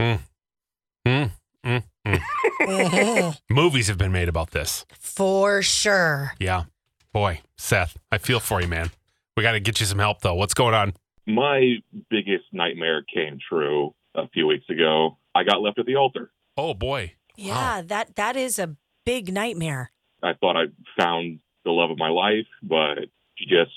Mm. Mm, mm, mm. Movies have been made about this. For sure. Yeah. Boy, Seth, I feel for you, man. We got to get you some help, though. What's going on? My biggest nightmare came true a few weeks ago. I got left at the altar. Oh, boy. Yeah, that that is a big nightmare. I thought I found the love of my life, but she just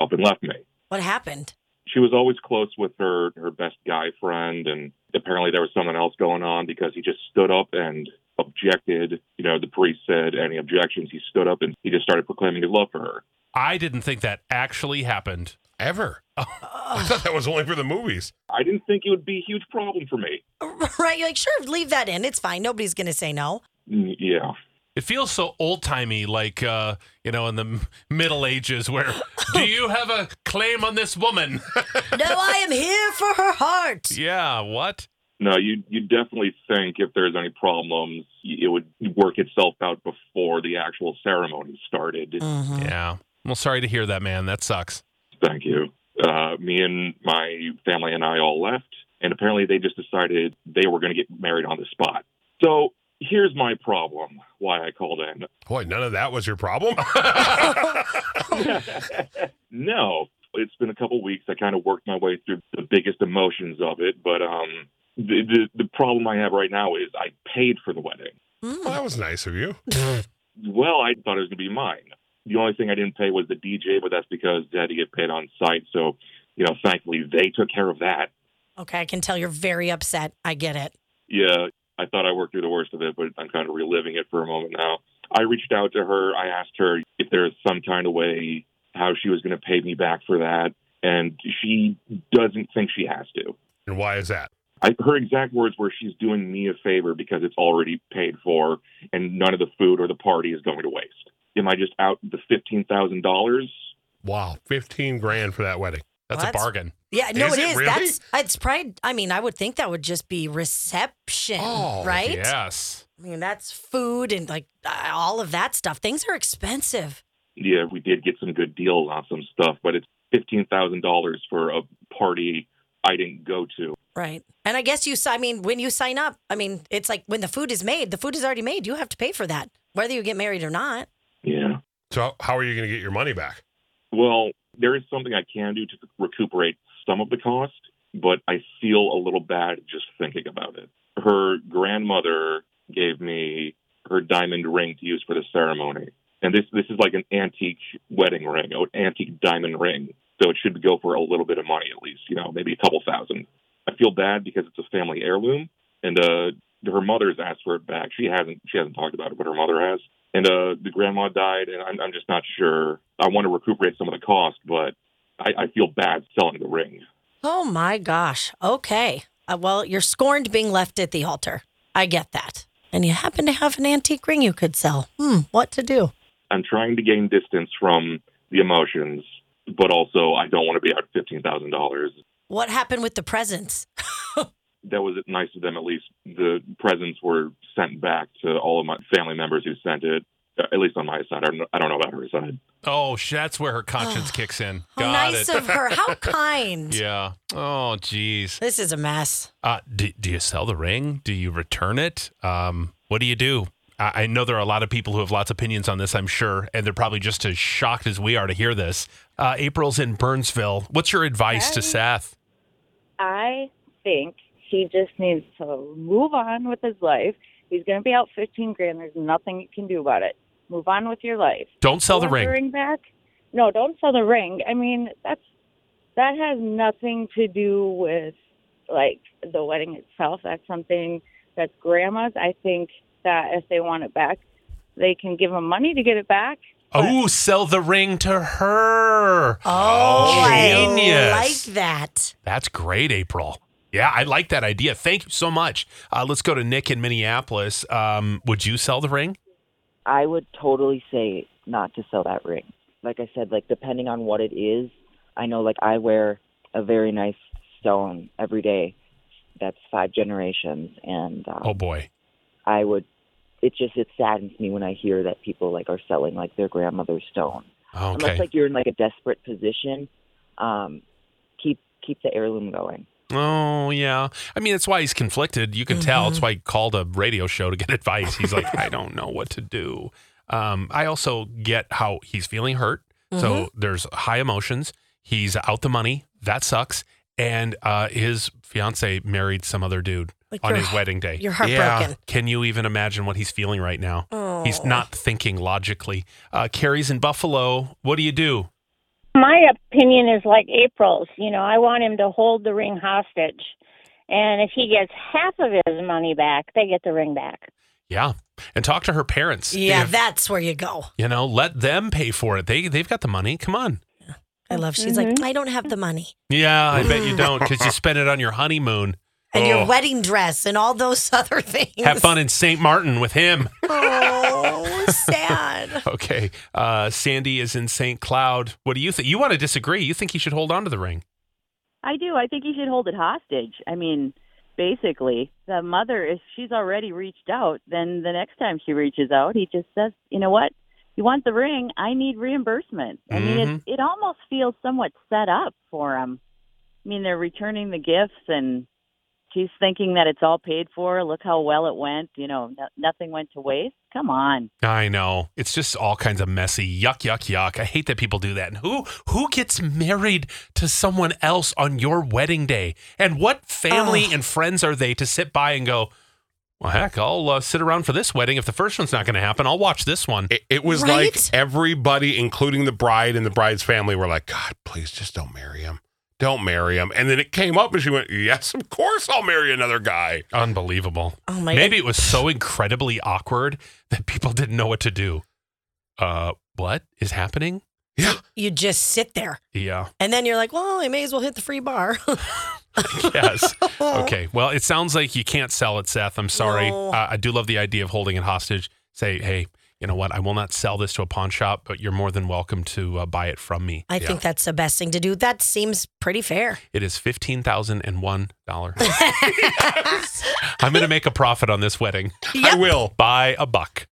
up and left me. What happened? She was always close with her her best guy friend, and apparently there was something else going on because he just stood up and objected. You know, the priest said any objections. He stood up and he just started proclaiming his love for her. I didn't think that actually happened. Ever. I thought that was only for the movies. I didn't think it would be a huge problem for me. Right? You're like, sure, leave that in. It's fine. Nobody's going to say no. Mm, Yeah. It feels so old timey, like, uh, you know, in the m- Middle Ages, where do you have a claim on this woman? no, I am here for her heart. yeah, what? No, you you definitely think if there's any problems, it would work itself out before the actual ceremony started. Mhm. Yeah. Well, sorry to hear that, man. That sucks. Thank you. Uh, me and my family and I all left, and apparently they just decided they were going to get married on the spot. So here's my problem why I called in. Boy, none of that was your problem. no, it's been a couple weeks. I kind of worked my way through the biggest emotions of it, but um, the, the the problem I have right now is I paid for the wedding. well, that was nice of you. Well, I thought it was going to be mine. The only thing I didn't pay was the DJ, but that's because they had to get paid on site. So, you know, thankfully they took care of that. Okay, I can tell you're very upset. I get it. Yeah, I thought I worked through the worst of it, but I'm kind of reliving it for a moment now. I reached out to her. I asked her if there's some kind of way how she was going to pay me back for that, and she doesn't think she has to. And why is that? I, her exact words were, "She's doing me a favor because it's already paid for, and none of the food or the party is going to waste." Am I just out the fifteen thousand dollars? Wow, 15 grand for that wedding. That's Well, a that's- bargain. Yeah, no, Is it it is. really? That's it's probably. I mean, I would think that would just be reception, Oh, right? Yes. I mean, that's food and like uh, all of that stuff. Things are expensive. Yeah, we did get some good deals on some stuff, but it's fifteen thousand dollars for a party I didn't go to. Right. And I guess you, I mean, when you sign up, I mean, it's like when the food is made, the food is already made. You have to pay for that, whether you get married or not. Yeah. So, how are you going to get your money back? Well, there is something I can do to recuperate some of the cost, but I feel a little bad just thinking about it. Her grandmother gave me her diamond ring to use for the ceremony. And this this is like an antique wedding ring, an antique diamond ring. So it should go for a little bit of money at least, you know, maybe a couple thousand. I feel bad because it's a family heirloom and uh her mother's asked for it back. She hasn't she hasn't talked about it, but her mother has. And uh the grandma died and I'm I'm just not sure. I want to recuperate some of the cost, but I, I feel bad selling the ring. Oh my gosh. Okay. Uh, well, you're scorned being left at the altar. I get that. And you happen to have an antique ring you could sell. Hmm. What to do? I'm trying to gain distance from the emotions, but also I don't want to be out fifteen thousand dollars. What happened with the presents? That was nice of them. At least the presents were sent back to all of my family members who sent it. uh, At least on my side, I don't know, I don't know about her side. Oh, that's where her conscience kicks in. How Got nice it. of her. How kind. Yeah. Oh, geez. This is a mess. Uh, do, do you sell the ring? Do you return it? Um, what do you do? I, I know there are a lot of people who have lots of opinions on this, I'm sure, and they're probably just as shocked as we are to hear this. Uh, April's in Burnsville. What's your advice to Seth? I think he just needs to move on with his life. He's going to be out 15 grand. There's nothing you can do about it. Move on with your life. Don't sell the Want ring. back? No, don't sell the ring. I mean, that's that has nothing to do with like the wedding itself. That's something that's grandma's. I think that if they want it back, they can give him money to get it back. Oh, sell the ring to her. Oh, genius. I like that. That's great, April. Yeah, I like that idea. Thank you so much. Uh, let's go to Nick in Minneapolis. Um, would you sell the ring? I would totally say not to sell that ring. Like I said, like depending on what it is, I know like I wear a very nice stone every day. That's five generations, and um, Oh boy. I would. It just it saddens me when I hear that people like are selling like their grandmother's stone. Okay. Unless like you're in like a desperate position, um, keep keep the heirloom going. Oh yeah. I mean, that's why he's conflicted. You can tell. That's why he called a radio show to get advice. He's like, I don't know what to do. Um, I also get how he's feeling hurt. So there's high emotions. He's out the money. That sucks. And uh, his fiance married some other dude Like on his wedding day. You're heartbroken. Yeah. Can you even imagine what he's feeling right now? He's not thinking logically. Uh, Carrie's in Buffalo. What do you do? My opinion is like April's. You know, I want him to hold the ring hostage. And if he gets half of his money back, they get the ring back. Yeah. And talk to her parents. Yeah, If- that's where you go. you know, let them pay for it. They they've got the money. Come on. I love. She's like, mm-hmm. I don't have the money, Yeah, I bet you don't because you spent it on your honeymoon. And Oh. your wedding dress, and all those other things. Have fun in St. Martin with him. Oh, sad. Okay. Uh, Sandy is in St. Cloud. What do you think? You want to disagree. You think he should hold on to the ring. I do. I think he should hold it hostage. I mean, basically, the mother, if she's already reached out, then the next time she reaches out, he just says, you know what? You want the ring? I need reimbursement. I mean, Mhm. it, it almost feels somewhat set up for him. I mean, they're returning the gifts and she's thinking that it's all paid for. Look how well it went. You know, no, nothing went to waste. Come on. I know. It's just all kinds of messy. Yuck, yuck, yuck. I hate that people do that. And who who gets married to someone else on your wedding day? And what family Ugh. and friends are they to sit by and go, well, heck, I'll uh, sit around for this wedding. If the first one's not going to happen, I'll watch this one. It, it was Right? like everybody, including the bride and the bride's family, were like, God, please just don't marry him. Don't marry him. And then it came up and she went, Yes, of course I'll marry another guy. Unbelievable. Oh my Maybe it was so incredibly awkward that people didn't know what to do. Uh, what is happening? Yeah. You just sit there, Yeah. and then you're like, well, I may as well hit the free bar. yes. Okay. Well, it sounds like you can't sell it, Seth. I'm sorry. No. Uh, I do love the idea of holding it hostage. Say, hey, you know what? I will not sell this to a pawn shop, but you're more than welcome to uh, buy it from me. I think that's the best thing to do. That seems pretty fair. It is fifteen thousand and one dollars. I'm going to make a profit on this wedding. I will. By a buck.